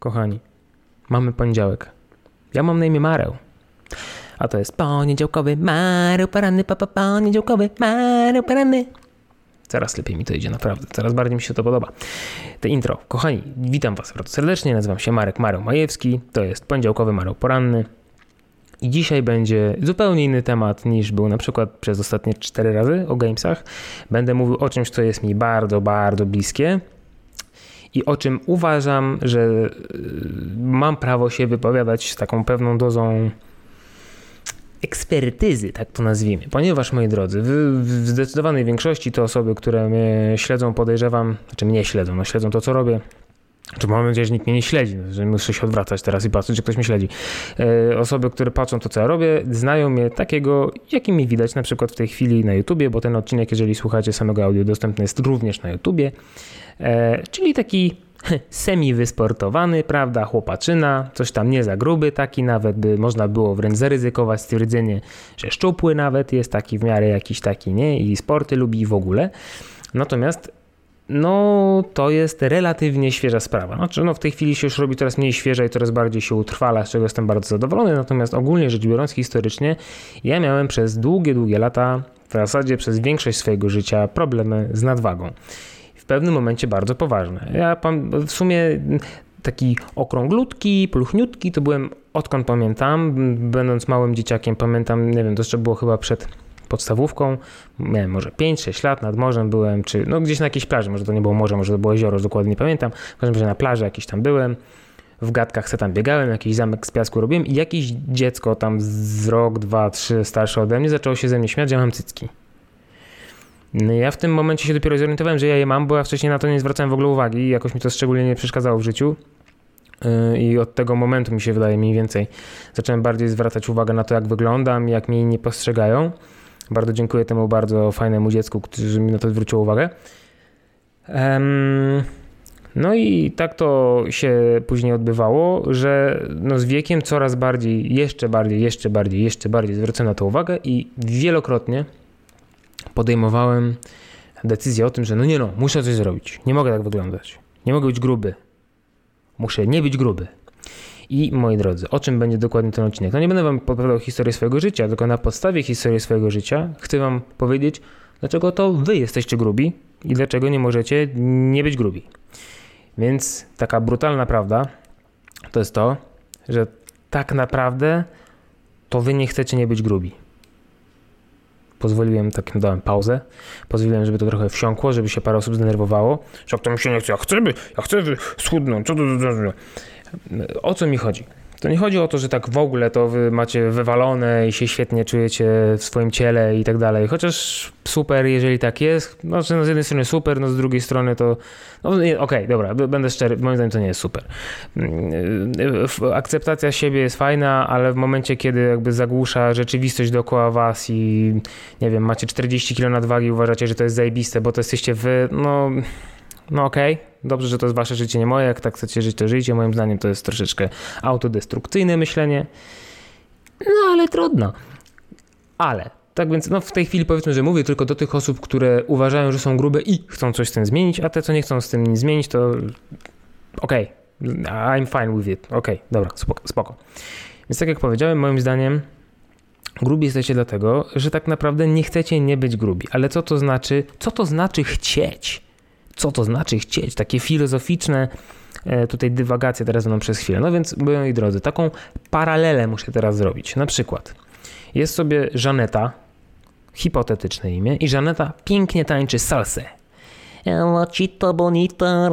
kochani, mamy poniedziałek. Ja mam na imię Mareł. A to jest poniedziałkowy Mareł, poranny, papa, poniedziałkowy Mareł, poranny. Coraz lepiej mi to idzie, naprawdę. Coraz bardziej mi się to podoba. Te intro. Kochani, witam Was bardzo serdecznie. Nazywam się Marek Mareł Majewski. To jest poniedziałkowy Mareł Poranny. I dzisiaj będzie zupełnie inny temat niż był na przykład przez ostatnie 4 razy o gamesach. Będę mówił o czymś, co jest mi bardzo, bardzo bliskie i o czym uważam, że y, mam prawo się wypowiadać z taką pewną dozą ekspertyzy, tak to nazwijmy. Ponieważ, moi drodzy, w zdecydowanej większości to osoby, które mnie śledzą, podejrzewam, znaczy mnie śledzą, no śledzą to, co robię, czy mam nadzieję, że nikt mnie nie śledzi, no, że muszę się odwracać teraz i patrzeć, czy ktoś mnie śledzi. E, osoby, które patrzą to, co ja robię, znają mnie takiego, jakim mi widać na przykład w tej chwili na YouTubie, bo ten odcinek, jeżeli słuchacie samego audio, dostępny jest również na YouTubie. E, czyli taki semi-wysportowany, prawda, chłopaczyna, coś tam nie za gruby, taki nawet by można było wręcz zaryzykować stwierdzenie, że szczupły nawet jest taki w miarę jakiś taki, nie, i sporty lubi w ogóle. Natomiast no to jest relatywnie świeża sprawa. Znaczy, no w tej chwili się już robi coraz mniej świeża i coraz bardziej się utrwala, z czego jestem bardzo zadowolony. Natomiast ogólnie rzecz biorąc, historycznie, ja miałem przez długie, długie lata, w zasadzie przez większość swojego życia, problemy z nadwagą. Pewnym momencie bardzo poważne. Ja w sumie taki okrąglutki, pluchniutki to byłem odkąd pamiętam, będąc małym dzieciakiem, pamiętam, nie wiem, to jeszcze było chyba przed podstawówką, miałem może 5-6 lat, nad morzem byłem, czy no gdzieś na jakiejś plaży, może to nie było morze, może to było jezioro, dokładnie nie pamiętam, w każdym razie na plaży jakiś tam byłem, w gadkach se tam biegałem, jakiś zamek z piasku robiłem i jakieś dziecko tam z rok, dwa, trzy starsze ode mnie zaczęło się ze mnie śmiać, że ja mam cycki. No ja w tym momencie się dopiero zorientowałem, że ja je mam, bo ja wcześniej na to nie zwracałem w ogóle uwagi i jakoś mi to szczególnie nie przeszkadzało w życiu. Yy, I od tego momentu mi się wydaje mniej więcej zacząłem bardziej zwracać uwagę na to, jak wyglądam, jak mnie inni postrzegają. Bardzo dziękuję temu bardzo fajnemu dziecku, który mi na to zwrócił uwagę. No i tak to się później odbywało, że no z wiekiem coraz bardziej, jeszcze bardziej, jeszcze bardziej, jeszcze bardziej zwracałem na to uwagę i wielokrotnie podejmowałem decyzję o tym, że no nie no, muszę coś zrobić. Nie mogę tak wyglądać. Nie mogę być gruby. Muszę nie być gruby. I moi drodzy, o czym będzie dokładnie ten odcinek? No nie będę wam opowiadał historię swojego życia, tylko na podstawie historii swojego życia chcę wam powiedzieć, dlaczego to wy jesteście grubi i dlaczego nie możecie nie być grubi. Więc taka brutalna prawda to jest to, że tak naprawdę to wy nie chcecie nie być grubi. Pozwoliłem, takim dałem pauzę, pozwoliłem, żeby to trochę wsiąkło, żeby się parę osób zdenerwowało, że jak to mi się nie chce, ja chcę, by, ja chcę schudnąć, co to, to, to, to. O co mi chodzi? To nie chodzi o to, że tak w ogóle to wy macie wywalone i się świetnie czujecie w swoim ciele i tak dalej. Chociaż super, jeżeli tak jest. No, z jednej strony super, no z drugiej strony to. No, Okej, okay, dobra, będę szczery, moim zdaniem to nie jest super. Akceptacja siebie jest fajna, ale w momencie, kiedy jakby zagłusza rzeczywistość dookoła was i nie wiem, macie 40 kg nadwagi i uważacie, że to jest zajebiste, bo to jesteście wy, no no okej, okay, dobrze, że to jest wasze życie, nie moje, jak tak chcecie żyć, to żyjcie. Moim zdaniem to jest troszeczkę autodestrukcyjne myślenie. No ale trudno. Ale, tak więc no w tej chwili powiedzmy, że mówię tylko do tych osób, które uważają, że są grube i chcą coś z tym zmienić, a te, co nie chcą z tym nic zmienić, to okej, okay, I'm fine with it. Okej, okay, dobra, spoko, spoko. Więc tak jak powiedziałem, moim zdaniem Grubi jesteście dlatego, że tak naprawdę nie chcecie nie być grubi. Ale co to znaczy? Co to znaczy chcieć? Co to znaczy chcieć, takie filozoficzne e, tutaj dywagacje teraz będą przez chwilę. No więc, moi drodzy, taką paralelę muszę teraz zrobić. Na przykład jest sobie Żaneta, hipotetyczne imię, i Żaneta pięknie tańczy salsę. bonita,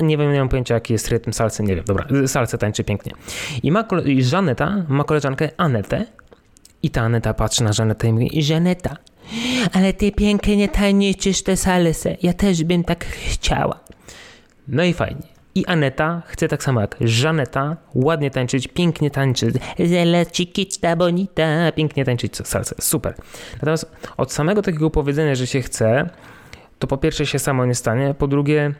nie wiem, nie mam pojęcia jaki jest rytm salsy, nie wiem, dobra, salsę tańczy pięknie. I, ma, i Żaneta ma koleżankę Anetę i ta Aneta patrzy na Żanetę i mówi, Żaneta, ale ty pięknie tańczysz te salsę. Ja też bym tak chciała. No i fajnie. I Aneta chce tak samo jak Żaneta ładnie tańczyć, pięknie tańczyć. Zelacikita bonita, pięknie tańczyć salsę. Super. Natomiast od samego takiego powiedzenia, że się chce, to po pierwsze się samo nie stanie, po drugie,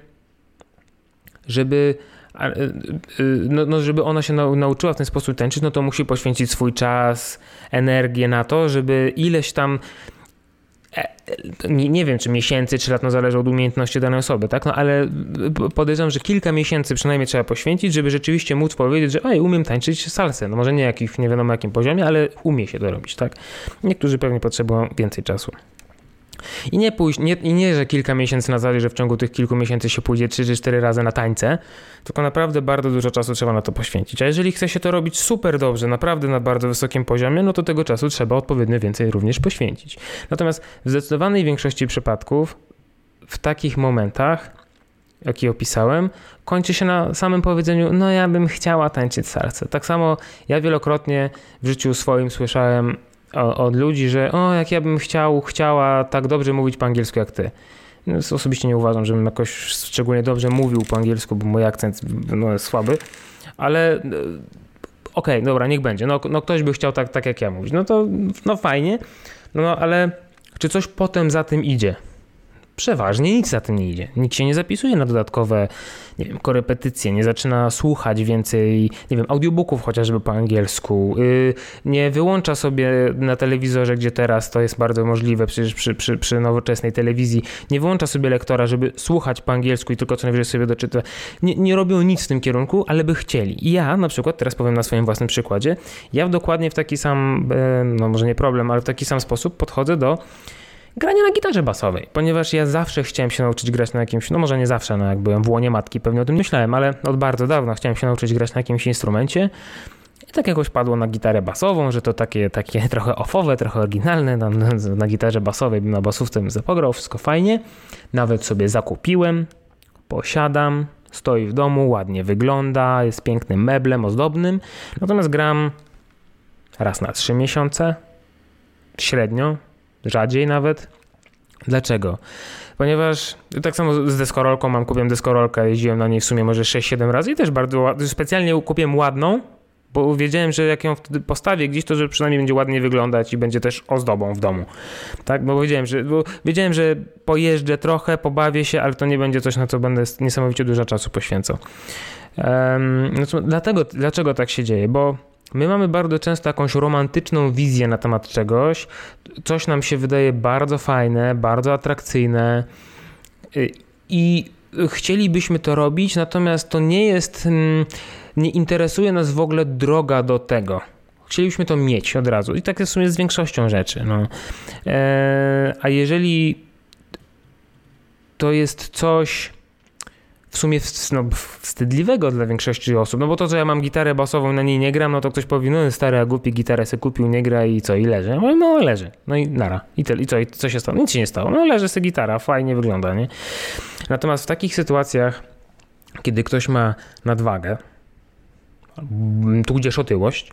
żeby y, y, no, no, żeby ona się nauczyła w ten sposób tańczyć, no to musi poświęcić swój czas, energię na to, żeby ileś tam nie, nie wiem, czy miesięcy, czy lat, no zależy od umiejętności danej osoby, tak? No ale podejrzewam, że kilka miesięcy przynajmniej trzeba poświęcić, żeby rzeczywiście móc powiedzieć, że oj, umiem tańczyć salsę. No może nie jakich, nie wiadomo jakim poziomie, ale umie się to robić, tak? Niektórzy pewnie potrzebują więcej czasu. I nie pójść, nie, i nie, że kilka miesięcy na zasadzie, że w ciągu tych kilku miesięcy się pójdzie 3 czy 4 razy na tańce, tylko naprawdę bardzo dużo czasu trzeba na to poświęcić. A jeżeli chce się to robić super dobrze, naprawdę na bardzo wysokim poziomie, no to tego czasu trzeba odpowiednio więcej również poświęcić. Natomiast w zdecydowanej większości przypadków w takich momentach, jaki opisałem, kończy się na samym powiedzeniu, no ja bym chciała tańczyć salsę. Tak samo ja wielokrotnie w życiu swoim słyszałem od ludzi, że o, jak ja bym chciał, chciała tak dobrze mówić po angielsku jak ty. No, osobiście nie uważam, żebym jakoś szczególnie dobrze mówił po angielsku, bo mój akcent no, jest słaby, ale e, okej, okay, dobra, niech będzie. No, no ktoś by chciał tak, tak jak ja mówić. No to no fajnie, no ale czy coś potem za tym idzie? Przeważnie nic za tym nie idzie. Nikt się nie zapisuje na dodatkowe, nie wiem, korepetycje, nie zaczyna słuchać więcej, nie wiem, audiobooków chociażby po angielsku, yy, nie wyłącza sobie na telewizorze, gdzie teraz to jest bardzo możliwe, przecież przy, przy, przy nowoczesnej telewizji, nie wyłącza sobie lektora, żeby słuchać po angielsku i tylko co najwyżej sobie doczyta. Nie, nie robią nic w tym kierunku, ale by chcieli. I ja na przykład, teraz powiem na swoim własnym przykładzie, ja dokładnie w taki sam, e, no może nie problem, ale w taki sam sposób podchodzę do granie na gitarze basowej, ponieważ ja zawsze chciałem się nauczyć grać na jakimś, no może nie zawsze, no jak byłem w łonie matki, pewnie o tym myślałem, ale od bardzo dawna chciałem się nauczyć grać na jakimś instrumencie. I tak jakoś padło na gitarę basową, że to takie, takie trochę ofowe, trochę oryginalne. Na, na, gitarze basowej, na basówce bym zapograł, wszystko fajnie. Nawet sobie zakupiłem, posiadam, stoi w domu, ładnie wygląda, jest pięknym meblem ozdobnym. Natomiast gram raz na trzy miesiące, średnio, rzadziej nawet. Dlaczego? Ponieważ tak samo z deskorolką mam, kupiłem deskorolkę, jeździłem na niej w sumie może 6-7 razy i też bardzo specjalnie kupiłem ładną, bo wiedziałem, że jak ją wtedy postawię gdzieś, to że przynajmniej będzie ładnie wyglądać i będzie też ozdobą w domu. Tak, bo wiedziałem, że, bo wiedziałem, że pojeżdżę trochę, pobawię się, ale to nie będzie coś, na co będę niesamowicie dużo czasu poświęcał. Um, no dlatego, dlaczego tak się dzieje? Bo My mamy bardzo często jakąś romantyczną wizję na temat czegoś, coś nam się wydaje bardzo fajne, bardzo atrakcyjne y, i chcielibyśmy to robić, natomiast to nie jest, mm, nie interesuje nas w ogóle droga do tego. Chcielibyśmy to mieć od razu i tak jest w sumie z większością rzeczy. No. E, a jeżeli to jest coś, w sumie no, wstydliwego dla większości osób, no bo to, że ja mam gitarę basową na niej nie gram, no to ktoś powie, no stary, a głupi gitarę se kupił, nie gra i co, i leży. No, no leży, no i nara, i, te, i co, i co się stało? Nic się nie stało, no leży sobie gitara, fajnie wygląda, nie? Natomiast w takich sytuacjach, kiedy ktoś ma nadwagę, tudzież otyłość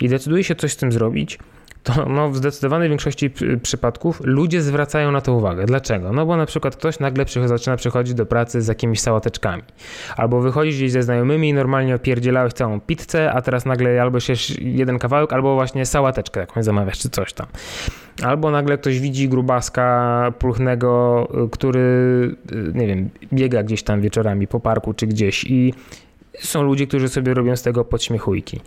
i decyduje się coś z tym zrobić, to no, w zdecydowanej większości przypadków ludzie zwracają na to uwagę. Dlaczego? No bo na przykład ktoś nagle zaczyna przychodzić do pracy z jakimiś sałateczkami. Albo wychodzisz gdzieś ze znajomymi i normalnie opierdzielałeś całą pizzę, a teraz nagle albo się jeden kawałek, albo właśnie sałateczkę jakąś zamawiasz, czy coś tam. Albo nagle ktoś widzi grubaska pulchnego, który, y, nie wiem, biega gdzieś tam wieczorami po parku czy gdzieś i są ludzie, którzy sobie robią z tego podśmiechujki.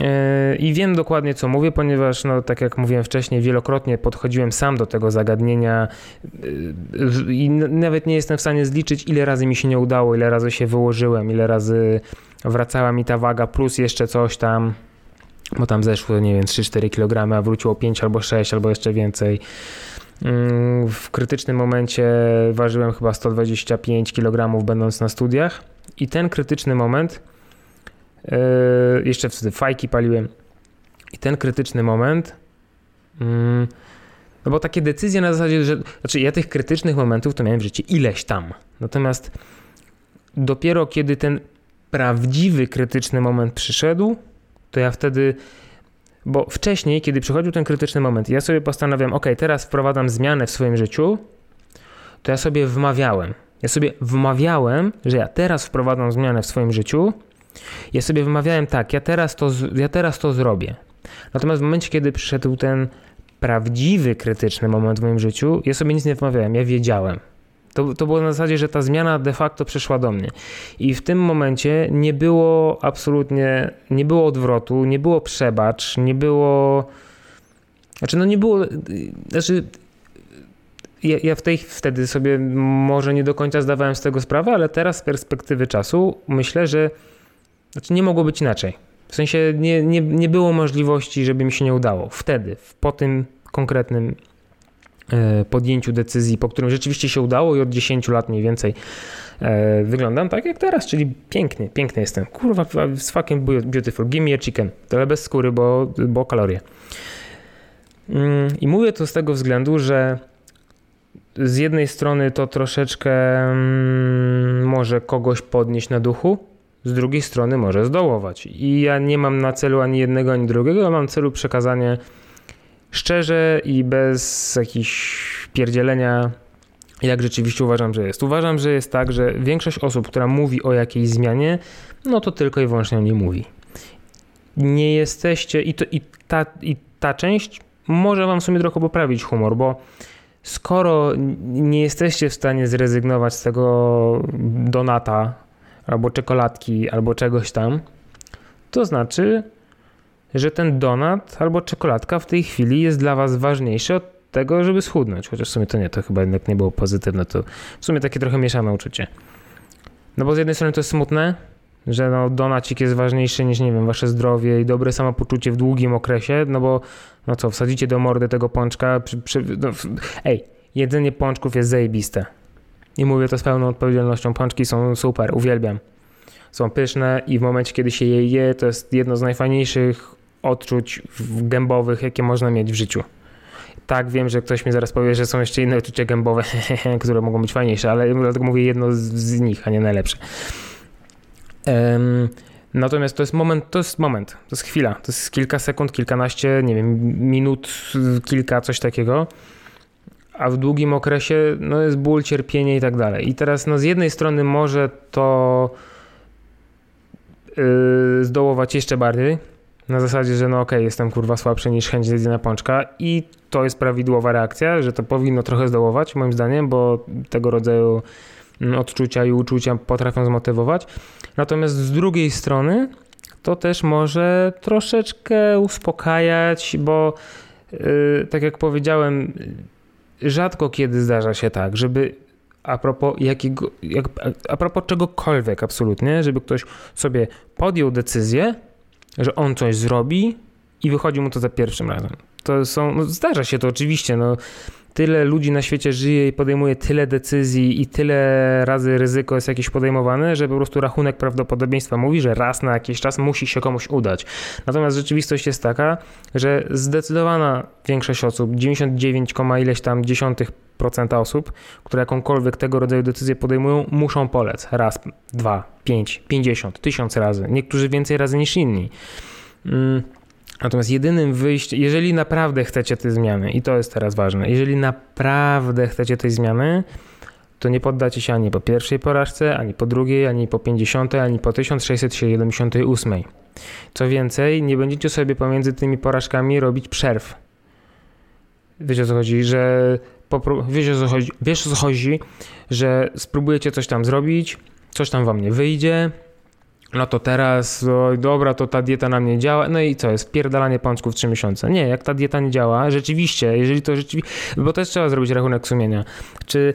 E, I wiem dokładnie, co mówię, ponieważ, no, tak jak mówiłem wcześniej, wielokrotnie podchodziłem sam do tego zagadnienia e, i nawet nie jestem w stanie zliczyć, ile razy mi się nie udało, ile razy się wyłożyłem, ile razy wracała mi ta waga, plus jeszcze coś tam, bo tam zeszło, nie wiem, 3-4 kg, a wróciło 5 albo 6, albo jeszcze więcej. Mm, w krytycznym momencie ważyłem chyba 125 kg będąc na studiach i ten krytyczny moment, yy, jeszcze wtedy fajki paliłem, i ten krytyczny moment, yy, no bo takie decyzje na zasadzie, że, znaczy ja tych krytycznych momentów to miałem w życiu ileś tam. Natomiast dopiero kiedy ten prawdziwy krytyczny moment przyszedł, to ja wtedy, bo wcześniej, kiedy przychodził ten krytyczny moment, ja sobie postanawiam, ok, teraz wprowadzam zmianę w swoim życiu, to ja sobie wmawiałem, ja sobie wmawiałem, że ja teraz wprowadzam zmianę w swoim życiu. Ja sobie wymawiałem tak, ja teraz to, ja teraz to zrobię. Natomiast w momencie, kiedy przyszedł ten prawdziwy, krytyczny moment w moim życiu, ja sobie nic nie wymawiałem, ja wiedziałem. To, to było na zasadzie, że ta zmiana de facto przyszła do mnie. I w tym momencie nie było absolutnie, nie było odwrotu, nie było przebacz, nie było. Znaczy, no nie było. Znaczy, ja, ja w tej wtedy sobie może nie do końca zdawałem z tego sprawę, ale teraz z perspektywy czasu myślę, że znaczy nie mogło być inaczej. W sensie nie, nie, nie było możliwości, żeby mi się nie udało. Wtedy, po tym konkretnym e, podjęciu decyzji, po którym rzeczywiście się udało i od 10 lat mniej więcej e, wyglądam tak jak teraz, czyli pięknie, piękny jestem. Kurwa, z fucking beautiful. Give me a chicken. Tyle bez skóry, bo, bo kalorie. Mm, I mówię to z tego względu, że z jednej strony to troszeczkę mm, może kogoś podnieść na duchu, z drugiej strony może zdołować. I ja nie mam na celu ani jednego, ani drugiego, ja mam celu przekazanie szczerze i bez jakichś pierdzielenia, jak rzeczywiście uważam, że jest. Uważam, że jest tak, że większość osób, która mówi o jakiejś zmianie, no to tylko i wyłącznie o niej mówi. Nie jesteście, i, to, i, ta, i ta część może wam w sumie trochę poprawić humor, bo skoro nie jesteście w stanie zrezygnować z tego donata, albo czekoladki, albo czegoś tam, to znaczy, że ten donat albo czekoladka w tej chwili jest dla was ważniejszy od tego, żeby schudnąć. Chociaż w sumie to nie, to chyba jednak nie było pozytywne, to w sumie takie trochę mieszane uczucie. No bo z jednej strony to jest smutne, że no donacik jest ważniejszy niż, nie wiem, wasze zdrowie i dobre samopoczucie w długim okresie, no bo no co, wsadzicie do mordy tego pączka, przy, przy, no, ej, jedzenie pączków jest zajebiste. I mówię to z pełną odpowiedzialnością, pączki są super, uwielbiam. Są pyszne i w momencie, kiedy się je je, to jest jedno z najfajniejszych odczuć gębowych, jakie można mieć w życiu. Tak, wiem, że ktoś mi zaraz powie, że są jeszcze inne uczucia gębowe, które mogą być fajniejsze, ale dlatego mówię jedno z nich, a nie najlepsze. Natomiast to jest moment, to jest moment, to jest chwila, to jest kilka sekund, kilkanaście, nie wiem, minut, kilka, coś takiego. A w długim okresie no, jest ból, cierpienie i tak dalej. I teraz no, z jednej strony może to yy, zdołować jeszcze bardziej, na zasadzie, że no okej, okay, jestem kurwa słabszy niż chęć zjedzenia pączka i to jest prawidłowa reakcja, że to powinno trochę zdołować moim zdaniem, bo tego rodzaju odczucia i uczucia potrafią zmotywować. Natomiast z drugiej strony to też może troszeczkę uspokajać, bo yy, tak jak powiedziałem, rzadko kiedy zdarza się tak, żeby a propos, jakiego, jak, a propos czegokolwiek absolutnie, żeby ktoś sobie podjął decyzję, że on coś zrobi i wychodzi mu to za pierwszym razem. To są, no zdarza się to oczywiście, no tyle ludzi na świecie żyje i podejmuje tyle decyzji i tyle razy ryzyko jest jakieś podejmowane, że po prostu rachunek prawdopodobieństwa mówi, że raz na jakiś czas musi się komuś udać. Natomiast rzeczywistość jest taka, że zdecydowana większość osób, 99, ileś tam dziesiątych procenta osób, które jakąkolwiek tego rodzaju decyzję podejmują, muszą polec raz, dwa, pięć, pięćdziesiąt, tysiąc razy. Niektórzy więcej razy niż inni. Mm. Natomiast jedynym wyjściem, jeżeli naprawdę chcecie tej zmiany, i to jest teraz ważne, jeżeli naprawdę chcecie tej zmiany, to nie poddacie się ani po pierwszej porażce, ani po drugiej, ani po 50, ani po 1678. Co więcej, nie będziecie sobie pomiędzy tymi porażkami robić przerw. Wiecie o co chodzi, że wiesz o co chodzi, wiesz o co chodzi, że spróbujecie coś tam zrobić, coś tam wam nie wyjdzie, no to teraz, o, dobra, to ta dieta na mnie działa, no i co, jest pierdalanie pączków 3 miesiące. Nie, jak ta dieta nie działa, rzeczywiście, jeżeli to rzeczywiście, bo też trzeba zrobić rachunek sumienia. Czy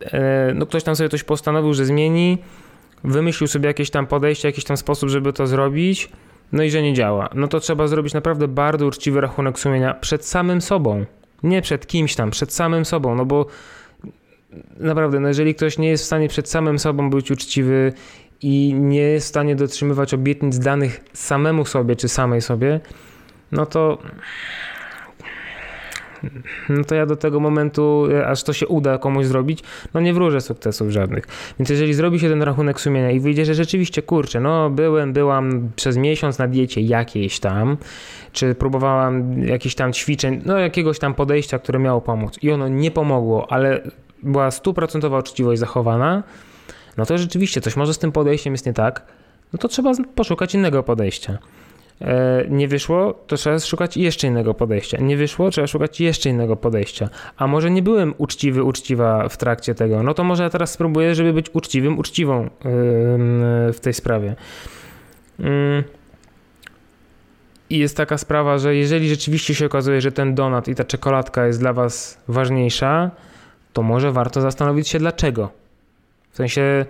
e, no ktoś tam sobie coś postanowił, że zmieni, wymyślił sobie jakieś tam podejście, jakiś tam sposób, żeby to zrobić, no i że nie działa. No to trzeba zrobić naprawdę bardzo uczciwy rachunek sumienia przed samym sobą. Nie przed kimś tam, przed samym sobą, no bo naprawdę, no jeżeli ktoś nie jest w stanie przed samym sobą być uczciwy i nie jest w stanie dotrzymywać obietnic danych samemu sobie czy samej sobie, no to no to ja do tego momentu, aż to się uda komuś zrobić, no nie wróżę sukcesów żadnych. Więc jeżeli zrobi się ten rachunek sumienia i wyjdzie, że rzeczywiście, kurczę, no byłem, byłam przez miesiąc na diecie jakiejś tam, czy próbowałam jakichś tam ćwiczeń, no jakiegoś tam podejścia, które miało pomóc i ono nie pomogło, ale była stuprocentowa uczciwość zachowana, no to rzeczywiście coś może z tym podejściem jest nie tak, no to trzeba poszukać innego podejścia. E, nie wyszło, to trzeba szukać jeszcze innego podejścia. Nie wyszło, trzeba szukać jeszcze innego podejścia. A może nie byłem uczciwy, uczciwa w trakcie tego, no to może ja teraz spróbuję, żeby być uczciwym, uczciwą w tej sprawie. I jest taka sprawa, że jeżeli rzeczywiście się okazuje, że ten donat i ta czekoladka jest dla Was ważniejsza, to może warto zastanowić się dlaczego. W sensie,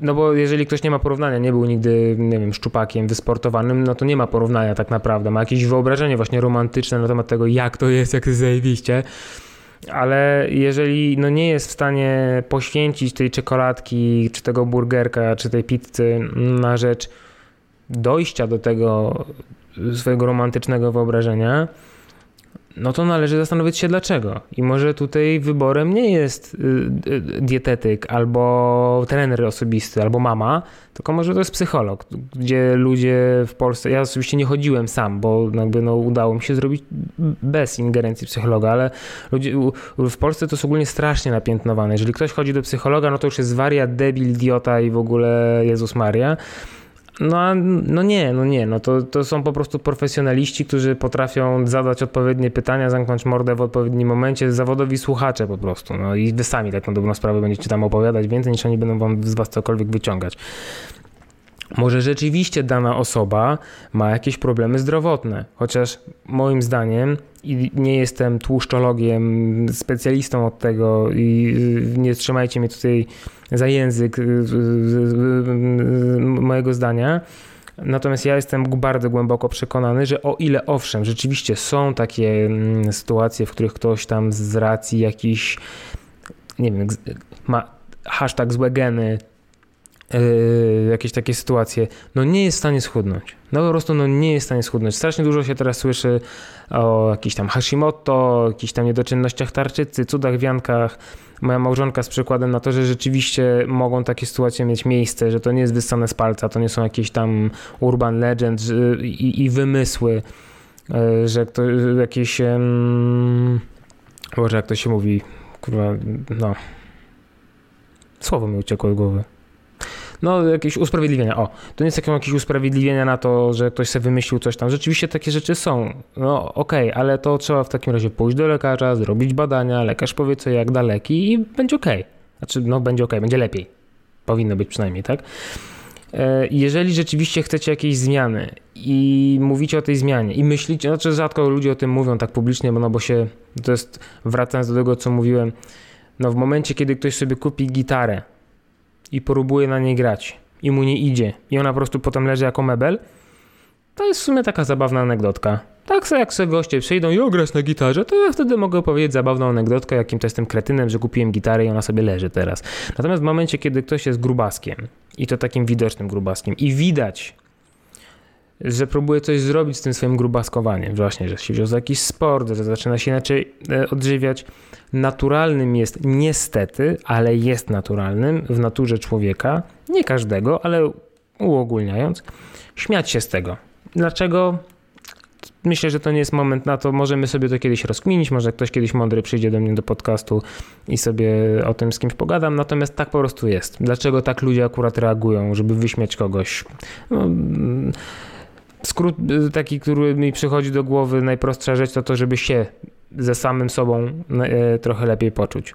no bo jeżeli ktoś nie ma porównania, nie był nigdy, nie wiem, szczupakiem wysportowanym, no to nie ma porównania tak naprawdę. Ma jakieś wyobrażenie właśnie romantyczne na temat tego, jak to jest, jak to jest zajebiście. Ale jeżeli no nie jest w stanie poświęcić tej czekoladki, czy tego burgerka, czy tej pizzy na rzecz dojścia do tego swojego romantycznego wyobrażenia, no to należy zastanowić się dlaczego. I może tutaj wyborem nie jest y, y, dietetyk albo trener osobisty, albo mama, tylko może to jest psycholog, gdzie ludzie w Polsce, ja oczywiście nie chodziłem sam, bo jakby no udało mi się zrobić bez ingerencji psychologa, ale ludzie w Polsce to jest ogólnie strasznie napiętnowane. Jeżeli ktoś chodzi do psychologa, no to już jest wariat, debil, idiota i w ogóle Jezus Maria. No, no nie, no nie, no to, to są po prostu profesjonaliści, którzy potrafią zadać odpowiednie pytania, zamknąć mordę w odpowiednim momencie, zawodowi słuchacze po prostu. No i wy sami tak na dobrą sprawę będziecie tam opowiadać więcej niż oni będą wam z was cokolwiek wyciągać. Może rzeczywiście dana osoba ma jakieś problemy zdrowotne, chociaż moim zdaniem, i nie jestem tłuszczologiem, specjalistą od tego i y, nie trzymajcie mnie tutaj za język y, mojego zdania. Natomiast ja jestem bardzo głęboko przekonany, że o ile owszem, rzeczywiście są takie mm, sytuacje, w których ktoś tam z racji jakiś, nie wiem, ma hashtag złe geny, Yy, jakieś takie sytuacje, no nie jest w stanie schudnąć. No po prostu no nie jest w stanie schudnąć. Strasznie dużo się teraz słyszy o jakichś tam Hashimoto, jakichś tam niedoczynnościach tarczycy, cudach, wiankach. Moja małżonka z przykładem na to, że rzeczywiście mogą takie sytuacje mieć miejsce, że to nie jest wyssane z palca, to nie są jakieś tam urban legends i, i wymysły, yy, że to jakieś... Um, Boże, jak to się mówi? Kurwa, no... Słowo mi uciekło z głowy no jakieś usprawiedliwienia. O, to nie jest jakieś usprawiedliwienia na to, że ktoś sobie wymyślił coś tam. Rzeczywiście takie rzeczy są. No okej, okay, ale to trzeba w takim razie pójść do lekarza, zrobić badania, lekarz powie co jak daleki i będzie okej. Okay. Znaczy, no będzie okej, okay, będzie lepiej. Powinno być przynajmniej, tak? E, jeżeli rzeczywiście chcecie jakiejś zmiany i mówicie o tej zmianie i myślicie, znaczy rzadko ludzie o tym mówią tak publicznie, bo no bo się, to jest wracając do tego, co mówiłem, no w momencie, kiedy ktoś sobie kupi gitarę, i próbuje na niej grać i mu nie idzie i ona po prostu potem leży jako mebel, to jest w sumie taka zabawna anegdotka. Tak jak sobie goście przyjdą i ograć na gitarze, to ja wtedy mogę opowiedzieć zabawną anegdotkę, jakim to jestem kretynem, że kupiłem gitarę i ona sobie leży teraz. Natomiast w momencie, kiedy ktoś jest grubaskiem i to takim widocznym grubaskiem i widać, że próbuje coś zrobić z tym swoim grubaskowaniem, właśnie, że się wziął za jakiś sport, że zaczyna się inaczej e, odżywiać. Naturalnym jest niestety, ale jest naturalnym w naturze człowieka, nie każdego, ale uogólniając, śmiać się z tego. Dlaczego? Myślę, że to nie jest moment na to. Możemy sobie to kiedyś rozkminić. Może ktoś kiedyś mądry przyjdzie do mnie do podcastu i sobie o tym z kimś pogadam. Natomiast tak po prostu jest. Dlaczego tak ludzie akurat reagują, żeby wyśmiać kogoś? No, skrót y, taki, który mi przychodzi do głowy, najprostsza rzecz to to, żeby się ze samym sobą e, trochę lepiej poczuć.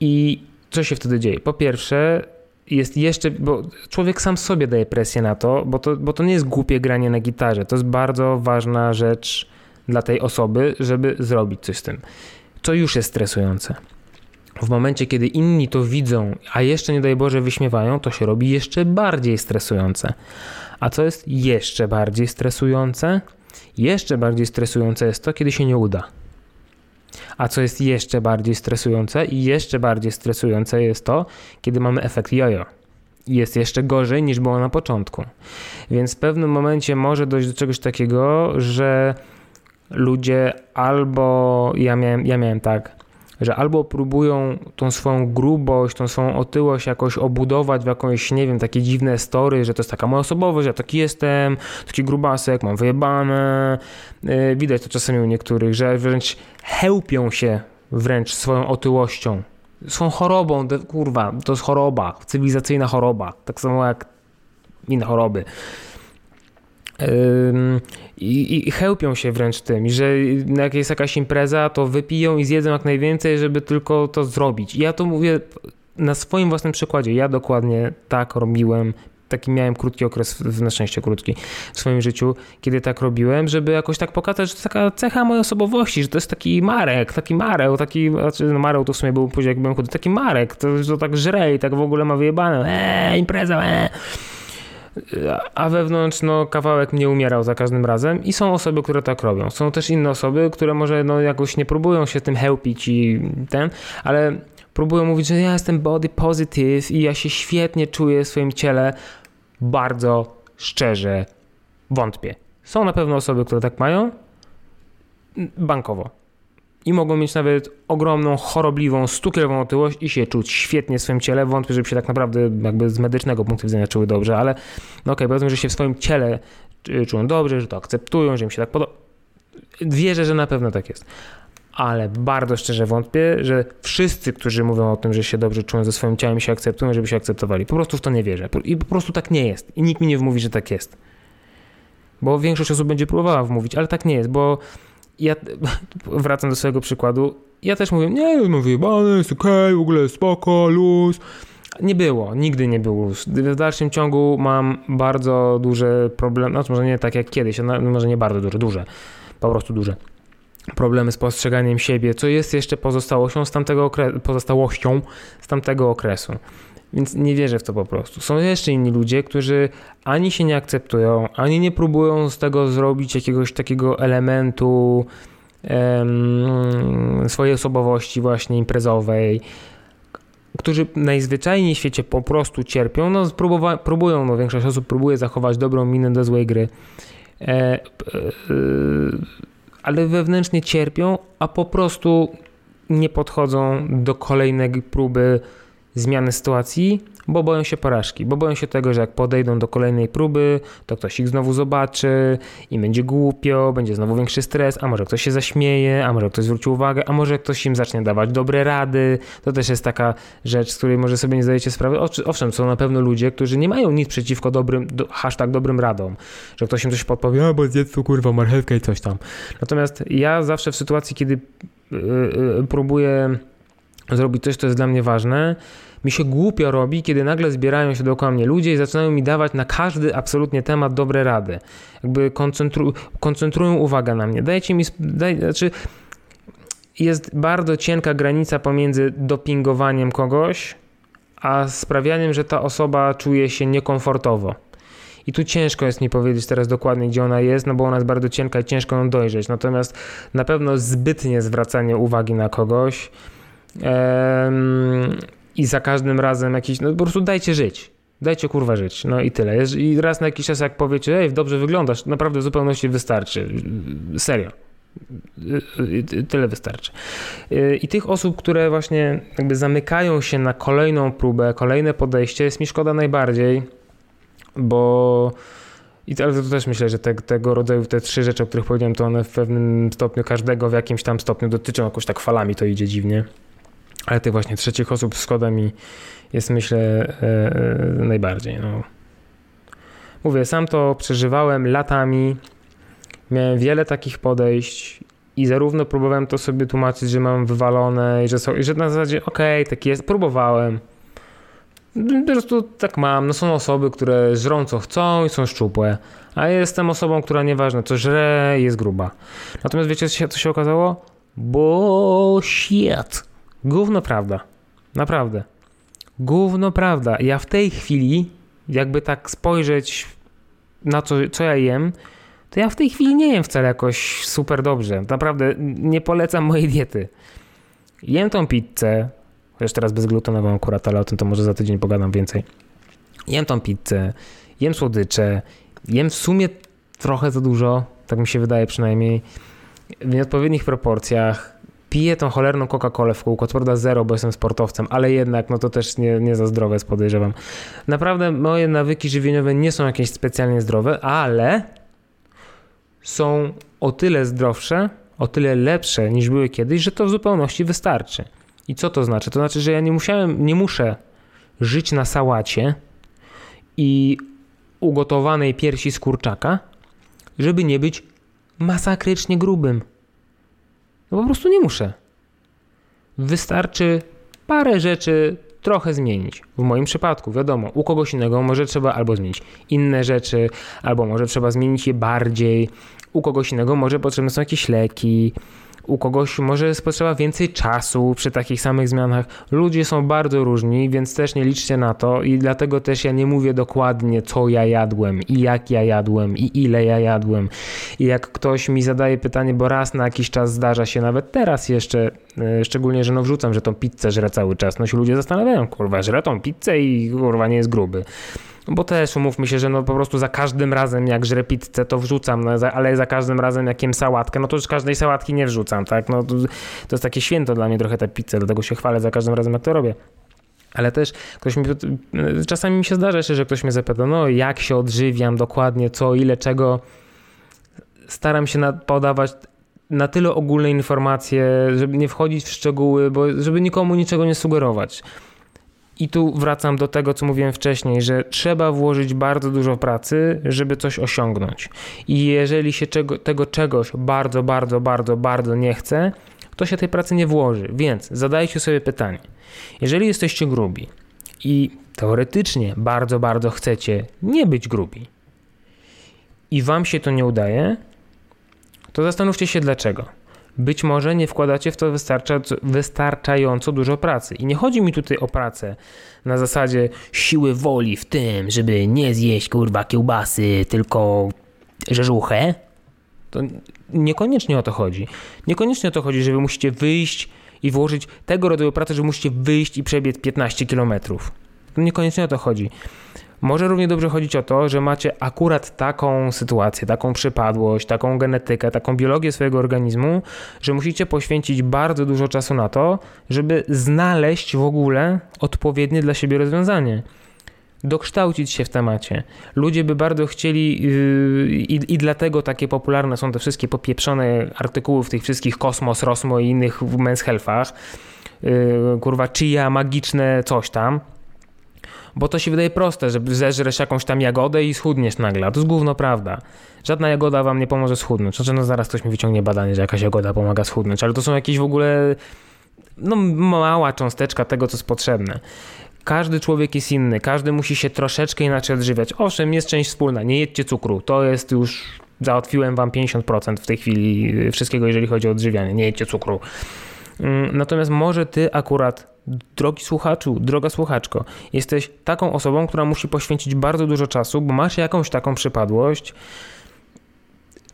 I co się wtedy dzieje? Po pierwsze, jest jeszcze, bo człowiek sam sobie daje presję na to, bo to, bo to nie jest głupie granie na gitarze. To jest bardzo ważna rzecz dla tej osoby, żeby zrobić coś z tym. Co już jest stresujące. W momencie, kiedy inni to widzą, a jeszcze nie daj Boże wyśmiewają, to się robi jeszcze bardziej stresujące. A co jest jeszcze bardziej stresujące? Jeszcze bardziej stresujące jest to, kiedy się nie uda. A co jest jeszcze bardziej stresujące? I jeszcze bardziej stresujące jest to, kiedy mamy efekt jojo. Jest jeszcze gorzej niż było na początku. Więc w pewnym momencie może dojść do czegoś takiego, że ludzie albo ja miałem, ja miałem tak, że albo próbują tą swoją grubość, tą swoją otyłość jakoś obudować w jakąś, nie wiem, takie dziwne story, że to jest taka moja osobowość, ja taki jestem, taki grubasek, mam wyjebane. Y, widać to czasami u niektórych, że wręcz chełpią się wręcz swoją otyłością, swoją chorobą, kurwa, to jest choroba, cywilizacyjna choroba, tak samo jak inne choroby i, i chełpią się wręcz tym, że jak jest jakaś impreza, to wypiją i zjedzą jak najwięcej, żeby tylko to zrobić. I ja to mówię na swoim własnym przykładzie. Ja dokładnie tak robiłem taki miałem krótki okres, na szczęście krótki, w swoim życiu, kiedy tak robiłem, żeby jakoś tak pokazać, że to taka cecha mojej osobowości, że to jest taki Marek, taki Mareł, taki, znaczy no Mareł to w sumie był później jak byłem chudy, taki Marek, to, to tak żre i tak w ogóle ma wyjebane, eee, impreza, eee a wewnątrz no, kawałek mnie umierał za każdym razem i są osoby, które tak robią. Są też inne osoby, które może no, jakoś nie próbują się tym helpić i ten, ale próbują mówić, że ja jestem body positive i ja się świetnie czuję w swoim ciele. Bardzo szczerze wątpię. Są na pewno osoby, które tak mają bankowo. I mogą mieć nawet ogromną, chorobliwą, stukierową otyłość i się czuć świetnie w swoim ciele. Wątpię, żeby się tak naprawdę jakby z medycznego punktu widzenia czuły dobrze, ale no okej, okay, powiedzmy, że się w swoim ciele czują dobrze, że to akceptują, że im się tak podoba. Wierzę, że na pewno tak jest ale bardzo szczerze wątpię, że wszyscy, którzy mówią o tym, że się dobrze czują ze swoim ciałem i się akceptują, żeby się akceptowali. Po prostu w to nie wierzę. I po prostu tak nie jest. I nikt mi nie wmówi, że tak jest. Bo większość osób będzie próbowała wmówić, ale tak nie jest, bo ja wracam do swojego przykładu. Ja też mówię, nie, no wyjebane, jest okej, okay, w ogóle spoko, luz. Nie było, nigdy nie było. W dalszym ciągu mam bardzo duże problemy, no może nie tak jak kiedyś, może nie bardzo duże, duże, po prostu duże problemy z postrzeganiem siebie, co jest jeszcze pozostałością z tamtego, pozostałością z tamtego okresu. Więc nie wierzę w to po prostu. Są jeszcze inni ludzie, którzy ani się nie akceptują, ani nie próbują z tego zrobić jakiegoś takiego elementu um, swojej osobowości właśnie imprezowej, którzy najzwyczajniej w świecie po prostu cierpią, no próbują, no większość osób próbuje zachować dobrą minę do złej gry. E, e, ale wewnętrznie cierpią, a po prostu nie podchodzą do kolejnej próby zmiany sytuacji, bo boją się porażki, bo boją się tego, że jak podejdą do kolejnej próby, to ktoś ich znowu zobaczy i będzie głupio, będzie znowu większy stres, a może ktoś się zaśmieje, a może ktoś zwróci uwagę, a może ktoś im zacznie dawać dobre rady. To też jest taka rzecz, z której może sobie nie zdajecie sprawy. Owszem, są na pewno ludzie, którzy nie mają nic przeciwko dobrym, do, hashtag dobrym radom, że ktoś im coś podpowie, a bo zjedz tu kurwa marchewkę i coś tam. Natomiast ja zawsze w sytuacji, kiedy yy, yy, próbuję zrobić coś, co jest dla mnie ważne, mi się głupio robi, kiedy nagle zbierają się dookoła mnie ludzie i zaczynają mi dawać na każdy absolutnie temat dobre rady. Jakby koncentru, koncentrują uwagę na mnie. Dajcie mi, daj, znaczy jest bardzo cienka granica pomiędzy dopingowaniem kogoś, a sprawianiem, że ta osoba czuje się niekomfortowo. I tu ciężko jest mi powiedzieć teraz dokładnie, gdzie ona jest, no bo ona jest bardzo cienka i ciężko ją dojrzeć. Natomiast na pewno zbytnie zwracanie uwagi na kogoś i za każdym razem jakiś, no po prostu dajcie żyć. Dajcie kurwa żyć, no i tyle. I raz na jakiś czas jak powiecie, ej, dobrze wyglądasz, naprawdę w zupełności wystarczy. Serio. Tyle wystarczy. I tych osób, które właśnie jakby zamykają się na kolejną próbę, kolejne podejście, jest mi szkoda najbardziej, bo i to, ale to też myślę, że te, tego rodzaju te trzy rzeczy, o których powiedziałem, to one w pewnym stopniu każdego w jakimś tam stopniu dotyczą jakoś tak falami, to idzie dziwnie. Ale tych właśnie trzecich osób szkoda mi jest myślę e, e, najbardziej. No. Mówię, sam to przeżywałem latami, miałem wiele takich podejść i zarówno próbowałem to sobie tłumaczyć, że mam wywalone i że, są, i że na zasadzie okej, okay, tak jest, próbowałem. Po prostu tak mam. No są osoby, które żrą co chcą i są szczupłe. A jestem osobą, która nieważne co żre, jest gruba. Natomiast wiecie co się, co się okazało? Bullshit. Gówno prawda. Naprawdę. Gówno prawda. Ja w tej chwili, jakby tak spojrzeć na co, co ja jem, to ja w tej chwili nie jem wcale jakoś super dobrze. Naprawdę nie polecam mojej diety. Jem tą pizzę, chociaż teraz bezglutenową akurat, ale o tym to może za tydzień pogadam więcej. Jem tą pizzę, jem słodycze, jem w sumie trochę za dużo, tak mi się wydaje przynajmniej, w nieodpowiednich proporcjach piję tą cholerną Coca-Colę w kółko, prawda zero, bo jestem sportowcem, ale jednak no to też nie, nie za zdrowe jest podejrzewam. Naprawdę moje nawyki żywieniowe nie są jakieś specjalnie zdrowe, ale są o tyle zdrowsze, o tyle lepsze niż były kiedyś, że to w zupełności wystarczy. I co to znaczy? To znaczy, że ja nie musiałem, nie muszę żyć na sałacie i ugotowanej piersi z kurczaka, żeby nie być masakrycznie grubym. No po prostu nie muszę. Wystarczy parę rzeczy trochę zmienić. W moim przypadku, wiadomo, u kogoś innego może trzeba albo zmienić inne rzeczy, albo może trzeba zmienić je bardziej. U kogoś innego może potrzebne są jakieś leki, u kogoś może jest potrzeba więcej czasu przy takich samych zmianach. Ludzie są bardzo różni, więc też nie liczcie na to i dlatego też ja nie mówię dokładnie, co ja jadłem i jak ja jadłem i ile ja jadłem. I jak ktoś mi zadaje pytanie, bo raz na jakiś czas zdarza się, nawet teraz jeszcze, e, szczególnie, że no wrzucam, że tą pizzę żre cały czas, no się ludzie zastanawiają, kurwa, żre tą pizzę i kurwa nie jest gruby. No bo też umówmy się, że no po prostu za każdym razem jak żrę pizzę to wrzucam, no, ale za każdym razem jak jem sałatkę, no to już każdej sałatki nie wrzucam, tak? No to, to jest takie święto dla mnie trochę ta pizza, dlatego się chwalę za każdym razem jak to robię. Ale też ktoś mi, czasami mi się zdarza że ktoś mnie zapyta, no jak się odżywiam dokładnie, co, ile, czego. Staram się podawać na tyle ogólne informacje, żeby nie wchodzić w szczegóły, bo żeby nikomu niczego nie sugerować. I tu wracam do tego, co mówiłem wcześniej, że trzeba włożyć bardzo dużo pracy, żeby coś osiągnąć. I jeżeli się czego, tego czegoś bardzo, bardzo, bardzo, bardzo nie chce, to się tej pracy nie włoży. Więc zadajcie sobie pytanie. Jeżeli jesteście grubi i teoretycznie bardzo, bardzo chcecie nie być grubi i wam się to nie udaje, to zastanówcie się dlaczego być może nie wkładacie w to wystarczająco dużo pracy. I nie chodzi mi tutaj o pracę na zasadzie siły woli w tym, żeby nie zjeść kurwa kiełbasy, tylko rzeżuchę. To niekoniecznie o to chodzi. Niekoniecznie o to chodzi, że wy musicie wyjść i włożyć tego rodzaju pracę, że musicie wyjść i przebiec 15 kilometrów. Niekoniecznie o to chodzi. Może równie dobrze chodzić o to, że macie akurat taką sytuację, taką przypadłość, taką genetykę, taką biologię swojego organizmu, że musicie poświęcić bardzo dużo czasu na to, żeby znaleźć w ogóle odpowiednie dla siebie rozwiązanie dokształcić się w temacie. Ludzie by bardzo chcieli yy, i, i, dlatego takie popularne są te wszystkie popieprzone artykuły w tych wszystkich Kosmos, Rosmo i innych Men's Healthach. Yy, kurwa, czyja magiczne coś tam bo to się wydaje proste, że zeżresz jakąś tam jagodę i schudniesz nagle, a to jest gówno prawda. Żadna jagoda wam nie pomoże schudnąć. Znaczy, no zaraz ktoś mi wyciągnie badanie, że jakaś jagoda pomaga schudnąć, ale to są jakieś w ogóle no, mała cząsteczka tego, co jest potrzebne. Każdy człowiek jest inny, każdy musi się troszeczkę inaczej odżywiać. Owszem, jest część wspólna, nie jedźcie cukru, to jest już, załatwiłem wam 50% w tej chwili wszystkiego, jeżeli chodzi o odżywianie, nie jedźcie cukru. Mm, natomiast może ty akurat, drogi słuchaczu, droga słuchaczko, jesteś taką osobą, która musi poświęcić bardzo dużo czasu, bo masz jakąś taką przypadłość,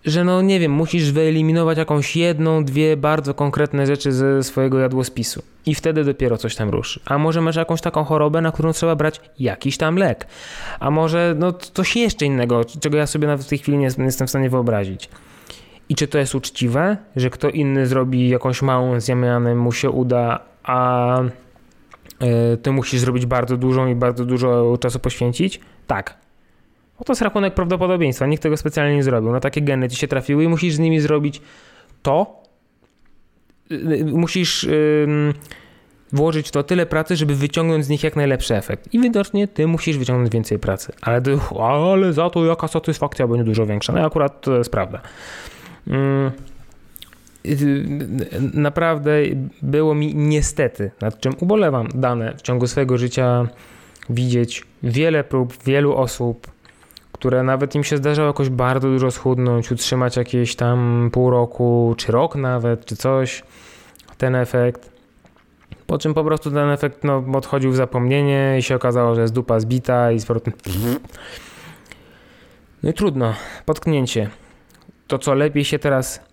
że no nie wiem, musisz wyeliminować jakąś jedną, dwie bardzo konkretne rzeczy ze swojego jadłospisu i wtedy dopiero coś tam ruszy. A może masz jakąś taką chorobę, na którą trzeba brać jakiś tam lek. A może no coś jeszcze innego, czego ja sobie nawet w tej chwili nie, jestem w stanie wyobrazić. I czy to jest uczciwe, że kto inny zrobi jakąś małą zamianę, mu się uda, a e, ty musisz zrobić bardzo dużą i bardzo dużo czasu poświęcić? Tak. No to jest rachunek prawdopodobieństwa. Nikt tego specjalnie nie zrobił. No takie geny ci się trafiły i musisz z nimi zrobić to. Y, y, musisz włożyć to tyle pracy, żeby wyciągnąć z nich jak najlepszy efekt. I widocznie ty musisz wyciągnąć więcej pracy. Ale, ale za to jaka satysfakcja będzie dużo większa. No akurat to jest prawda. Mm, naprawdę było mi niestety, nad czym ubolewam, dane w ciągu swojego życia widzieć wiele prób, wielu osób, które nawet im się zdarzało jakoś bardzo dużo schudnąć, utrzymać jakieś tam pół roku, czy rok nawet, czy coś, ten efekt. Po czym po prostu ten efekt no, odchodził w zapomnienie i się okazało, że jest dupa zbita i z powrotem... No i trudno, potknięcie to co lepiej się teraz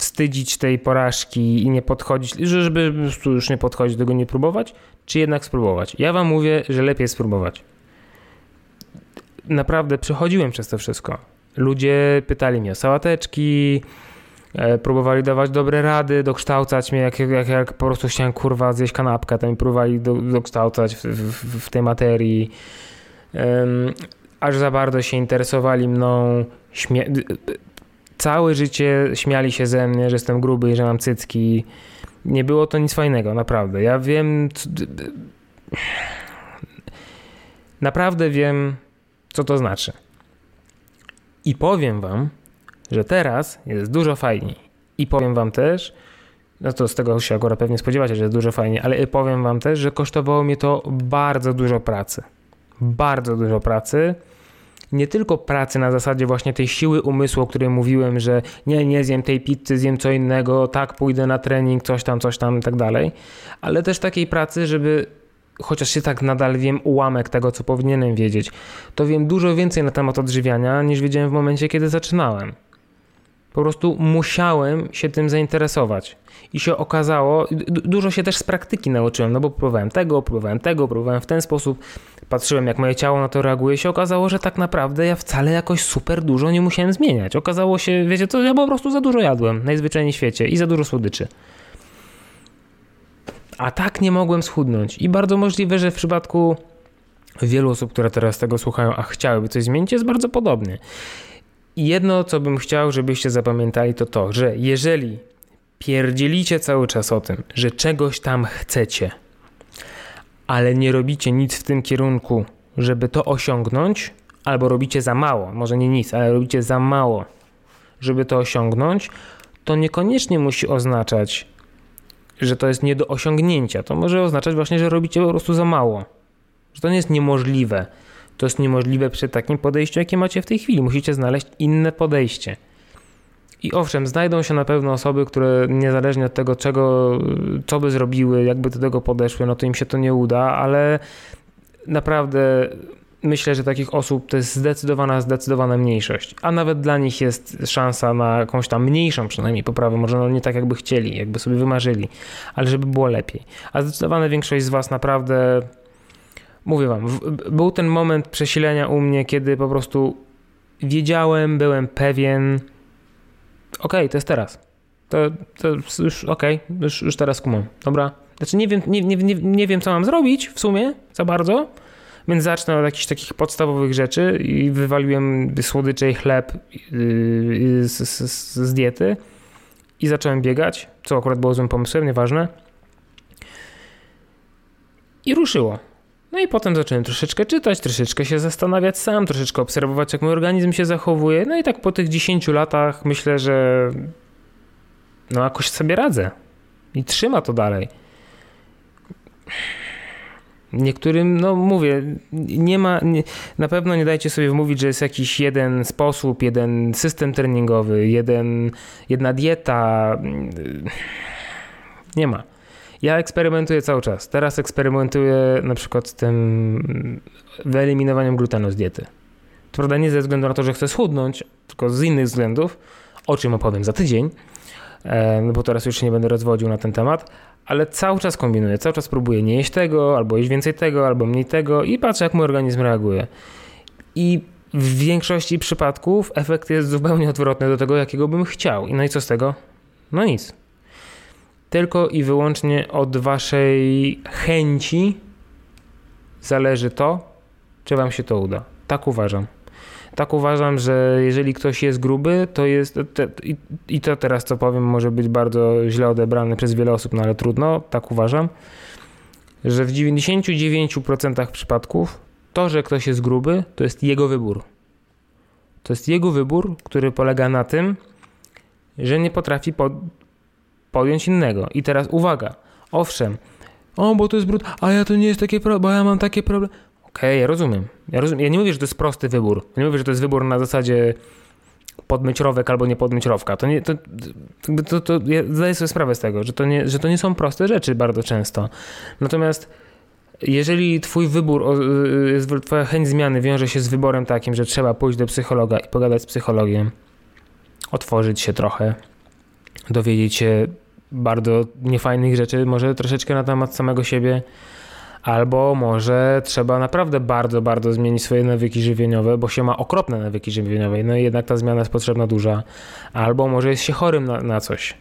wstydzić tej porażki i nie podchodzić, żeby już nie podchodzić do tego, nie próbować, czy jednak spróbować? Ja wam mówię, że lepiej spróbować. Naprawdę przechodziłem przez to wszystko. Ludzie pytali mnie o sałateczki, e, próbowali dawać dobre rady, dokształcać mnie, jak, jak, jak po prostu chciałem kurwa zjeść kanapkę, to mi próbowali do, dokształcać w, w, w tej materii. Aż za bardzo się interesowali mną, śmie całe życie śmiali się ze mnie, że jestem gruby i że mam cycki. Nie było to nic fajnego, naprawdę. Ja wiem. Naprawdę wiem, co to znaczy. I powiem wam, że teraz jest dużo fajniej. I powiem wam też, no to z tego się akurat pewnie spodziewacie, że jest dużo fajnie, ale powiem wam też, że kosztowało mnie to bardzo dużo pracy. Bardzo dużo pracy. Nie tylko pracy na zasadzie właśnie tej siły umysłu, o której mówiłem, że nie, nie zjem tej pizzy, zjem co innego, tak, pójdę na trening, coś tam, coś tam i tak dalej, ale też takiej pracy, żeby chociaż się tak nadal wiem ułamek tego, co powinienem wiedzieć, to wiem dużo więcej na temat odżywiania niż wiedziałem w momencie, kiedy zaczynałem. Po prostu musiałem się tym zainteresować. I się okazało, dużo się też z praktyki nauczyłem, no bo próbowałem tego, próbowałem tego, próbowałem w ten sposób, patrzyłem jak moje ciało na to reaguje, się okazało, że tak naprawdę ja wcale jakoś super dużo nie musiałem zmieniać. Okazało się, wiecie co, ja po prostu za dużo jadłem, najzwyczajniej w świecie i za dużo słodyczy. A tak nie mogłem schudnąć. I bardzo możliwe, że w przypadku wielu osób, które teraz tego słuchają, a chciałyby coś zmienić, jest bardzo podobnie. I jedno, co bym chciał, żebyście zapamiętali, to to, że jeżeli pierdzielicie cały czas o tym, że czegoś tam chcecie, ale nie robicie nic w tym kierunku, żeby to osiągnąć, albo robicie za mało, może nie nic, ale robicie za mało, żeby to osiągnąć, to niekoniecznie musi oznaczać, że to jest nie do osiągnięcia. To może oznaczać właśnie, że robicie po prostu za mało, że to nie jest niemożliwe to jest niemożliwe przy takim podejściu, jakie macie w tej chwili. Musicie znaleźć inne podejście. I owszem, znajdą się na pewno osoby, które niezależnie od tego, czego, co by zrobiły, jakby do tego podeszły, no to im się to nie uda, ale naprawdę myślę, że takich osób to jest zdecydowana, zdecydowana mniejszość. A nawet dla nich jest szansa na jakąś tam mniejszą przynajmniej poprawę. Może no nie tak, jakby chcieli, jakby sobie wymarzyli, ale żeby było lepiej. A zdecydowana większość z Was naprawdę mówię wam, był ten moment przesilenia u mnie, kiedy po prostu wiedziałem, byłem pewien, okej, okay, to jest teraz. To, to już okej, okay, już, już teraz kumam. Dobra. Znaczy nie wiem, nie, nie, nie, nie wiem, co mam zrobić w sumie za bardzo, więc zacznę od jakichś takich podstawowych rzeczy i wywaliłem słodycze i chleb yy, z, z, z diety i zacząłem biegać, co akurat było złym pomysłem, nieważne. I ruszyło. No i potem zacząłem troszeczkę czytać, troszeczkę się zastanawiać sam, troszeczkę obserwować, jak mój organizm się zachowuje. No i tak po tych 10 latach myślę, że no jakoś sobie radzę. I trzyma to dalej. Niektórym, no mówię, nie ma, nie, na pewno nie dajcie sobie wmówić, że jest jakiś jeden sposób, jeden system treningowy, jeden, jedna dieta. Nie ma. Ja eksperymentuję cały czas. Teraz eksperymentuję na przykład z tym wyeliminowaniem glutenu z diety. To prawda nie ze względu na to, że chcę schudnąć, tylko z innych względów, o czym opowiem za tydzień, no bo teraz już się nie będę rozwodził na ten temat, ale cały czas kombinuję, cały czas próbuję nie jeść tego, albo jeść więcej tego, albo mniej tego i patrzę, jak mój organizm reaguje. I w większości przypadków efekt jest zupełnie odwrotny do tego, jakiego bym chciał. I no i co z tego? No nic tylko i wyłącznie od waszej chęci zależy to, czy wam się to uda. Tak uważam. Tak uważam, że jeżeli ktoś jest gruby, to jest. Te, i, I to teraz, co powiem, może być bardzo źle odebrane przez wiele osób, no ale trudno, tak uważam, że w 99% przypadków to, że ktoś jest gruby, to jest jego wybór. To jest jego wybór, który polega na tym, że nie potrafi pod, podjąć innego. I teraz uwaga, owszem, o, bo to jest brud, a ja to nie jest takie problem, bo ja mam takie problemy. Okej, okay, ja rozumiem. ja rozumiem. Ja nie mówię, że to jest prosty wybór. Ja nie mówię, że to jest wybór na zasadzie podmyć rowek albo nie podmyć rowka. To nie, to, to, to, ja zdaję sobie sprawę z tego, że to, nie, że to nie są proste rzeczy bardzo często. Natomiast jeżeli twój wybór, twoja chęć zmiany wiąże się z wyborem takim, że trzeba pójść do psychologa i pogadać z psychologiem, otworzyć się trochę, dowiedzieć się bardzo niefajnych rzeczy, może troszeczkę na temat samego siebie, albo może trzeba naprawdę bardzo, bardzo zmienić swoje nawyki żywieniowe, bo się ma okropne nawyki żywieniowe, no i jednak ta zmiana jest potrzebna duża, albo może jest się chorym na, na coś.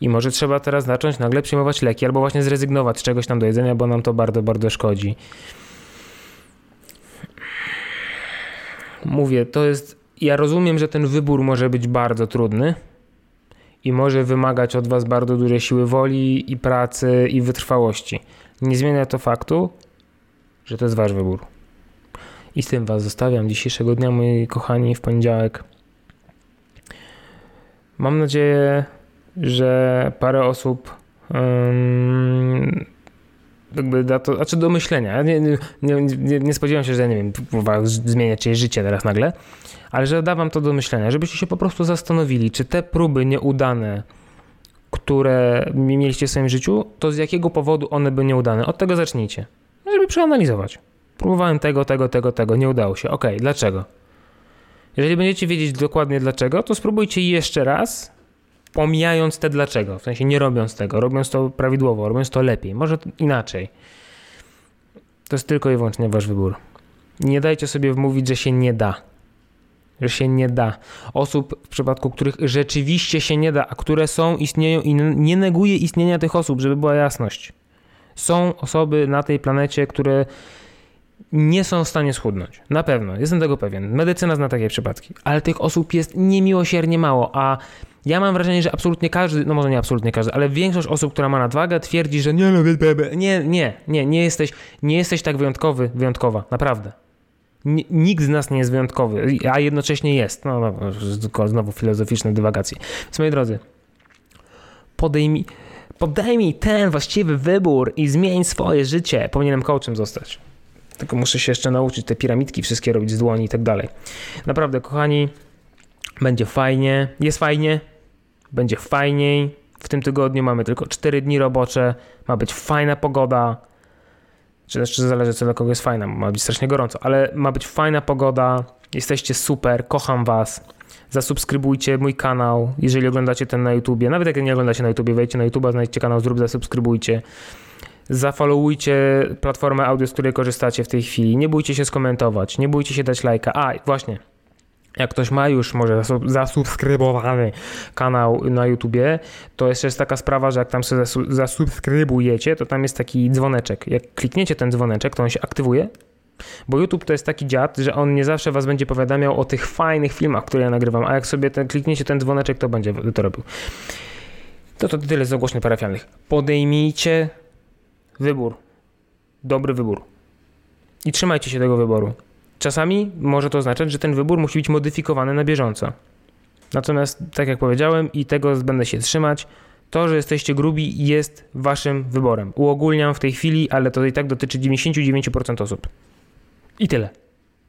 I może trzeba teraz zacząć nagle przyjmować leki, albo właśnie zrezygnować z czegoś tam do jedzenia, bo nam to bardzo, bardzo szkodzi. Mówię, to jest. Ja rozumiem, że ten wybór może być bardzo trudny, i może wymagać od Was bardzo dużej siły woli i pracy i wytrwałości. Nie zmienia to faktu, że to jest Wasz wybór. I z tym Was zostawiam dzisiejszego dnia, moi kochani, w poniedziałek. Mam nadzieję, że parę osób jakby da to, znaczy do myślenia. Nie, nie, nie, nie spodziewam się, że nie wiem, zmienia czyjeś życie teraz nagle, ale że da wam to do myślenia, żebyście się po prostu zastanowili, czy te próby nieudane, które mieliście w swoim życiu, to z jakiego powodu one były nieudane. Od tego zacznijcie, żeby przeanalizować. Próbowałem tego, tego, tego, tego, nie udało się. Ok, dlaczego? Jeżeli będziecie wiedzieć dokładnie dlaczego, to spróbujcie jeszcze raz, pomijając te dlaczego, w sensie nie robiąc tego, robiąc to prawidłowo, robiąc to lepiej, może inaczej. To jest tylko i wyłącznie wasz wybór. Nie dajcie sobie wmówić, że się nie da. Że się nie da. Osób, w przypadku których rzeczywiście się nie da, a które są, istnieją i nie neguję istnienia tych osób, żeby była jasność. Są osoby na tej planecie, które nie są w stanie schudnąć. Na pewno, jestem tego pewien. Medycyna zna takie przypadki, ale tych osób jest niemiłosiernie mało, a ja mam wrażenie, że absolutnie każdy, no może nie absolutnie każdy, ale większość osób, która ma nadwagę, twierdzi, że nie, no, nie, nie, nie, nie jesteś, nie jesteś tak wyjątkowy, wyjątkowa, naprawdę. nikt z nas nie jest wyjątkowy, a jednocześnie jest. No, no znowu filozoficzne dywagacje. Więc moi drodzy, podejmij, podejmij ten właściwy wybór i zmień swoje życie. Powinienem coachem zostać. Tylko muszę się jeszcze nauczyć te piramidki wszystkie robić z dłoni i tak dalej. Naprawdę, kochani, będzie fajnie. Jest fajnie, będzie fajniej. W tym tygodniu mamy tylko 4 dni robocze, ma być fajna pogoda. Czy też zależy, co dla kogo jest fajna, ma być strasznie gorąco, ale ma być fajna pogoda. Jesteście super, kocham Was. Zasubskrybujcie mój kanał, jeżeli oglądacie ten na YouTubie. Nawet jak nie oglądacie na YouTubie, wejdźcie na YouTube, znajdźcie kanał, zrób, zasubskrybujcie. Zafollowujcie platformę audio, z której korzystacie w tej chwili. Nie bójcie się skomentować, nie bójcie się dać lajka. A, właśnie, jak ktoś ma już może zasubskrybowany kanał na YouTubie, to jeszcze jest taka sprawa, że jak tam sobie zasubskrybujecie, to tam jest taki dzwoneczek. Jak klikniecie ten dzwoneczek, to on się aktywuje, bo YouTube to jest taki dziad, że on nie zawsze was będzie powiadamiał o tych fajnych filmach, które ja nagrywam, a jak sobie ten, klikniecie ten dzwoneczek, to będzie to robił. To to tyle z ogłoszeń parafialnych. Podejmijcie wybór. Dobry wybór. I trzymajcie się tego wyboru. Czasami może to oznaczać, że ten wybór musi być modyfikowany na bieżąco. Natomiast, tak jak powiedziałem, i tego będę się trzymać, to, że jesteście grubi, jest waszym wyborem. Uogólniam w tej chwili, ale to i tak dotyczy 99% osób. I tyle.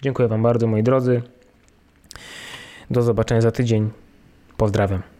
Dziękuję Wam bardzo, moi drodzy. Do zobaczenia za tydzień. Pozdrawiam.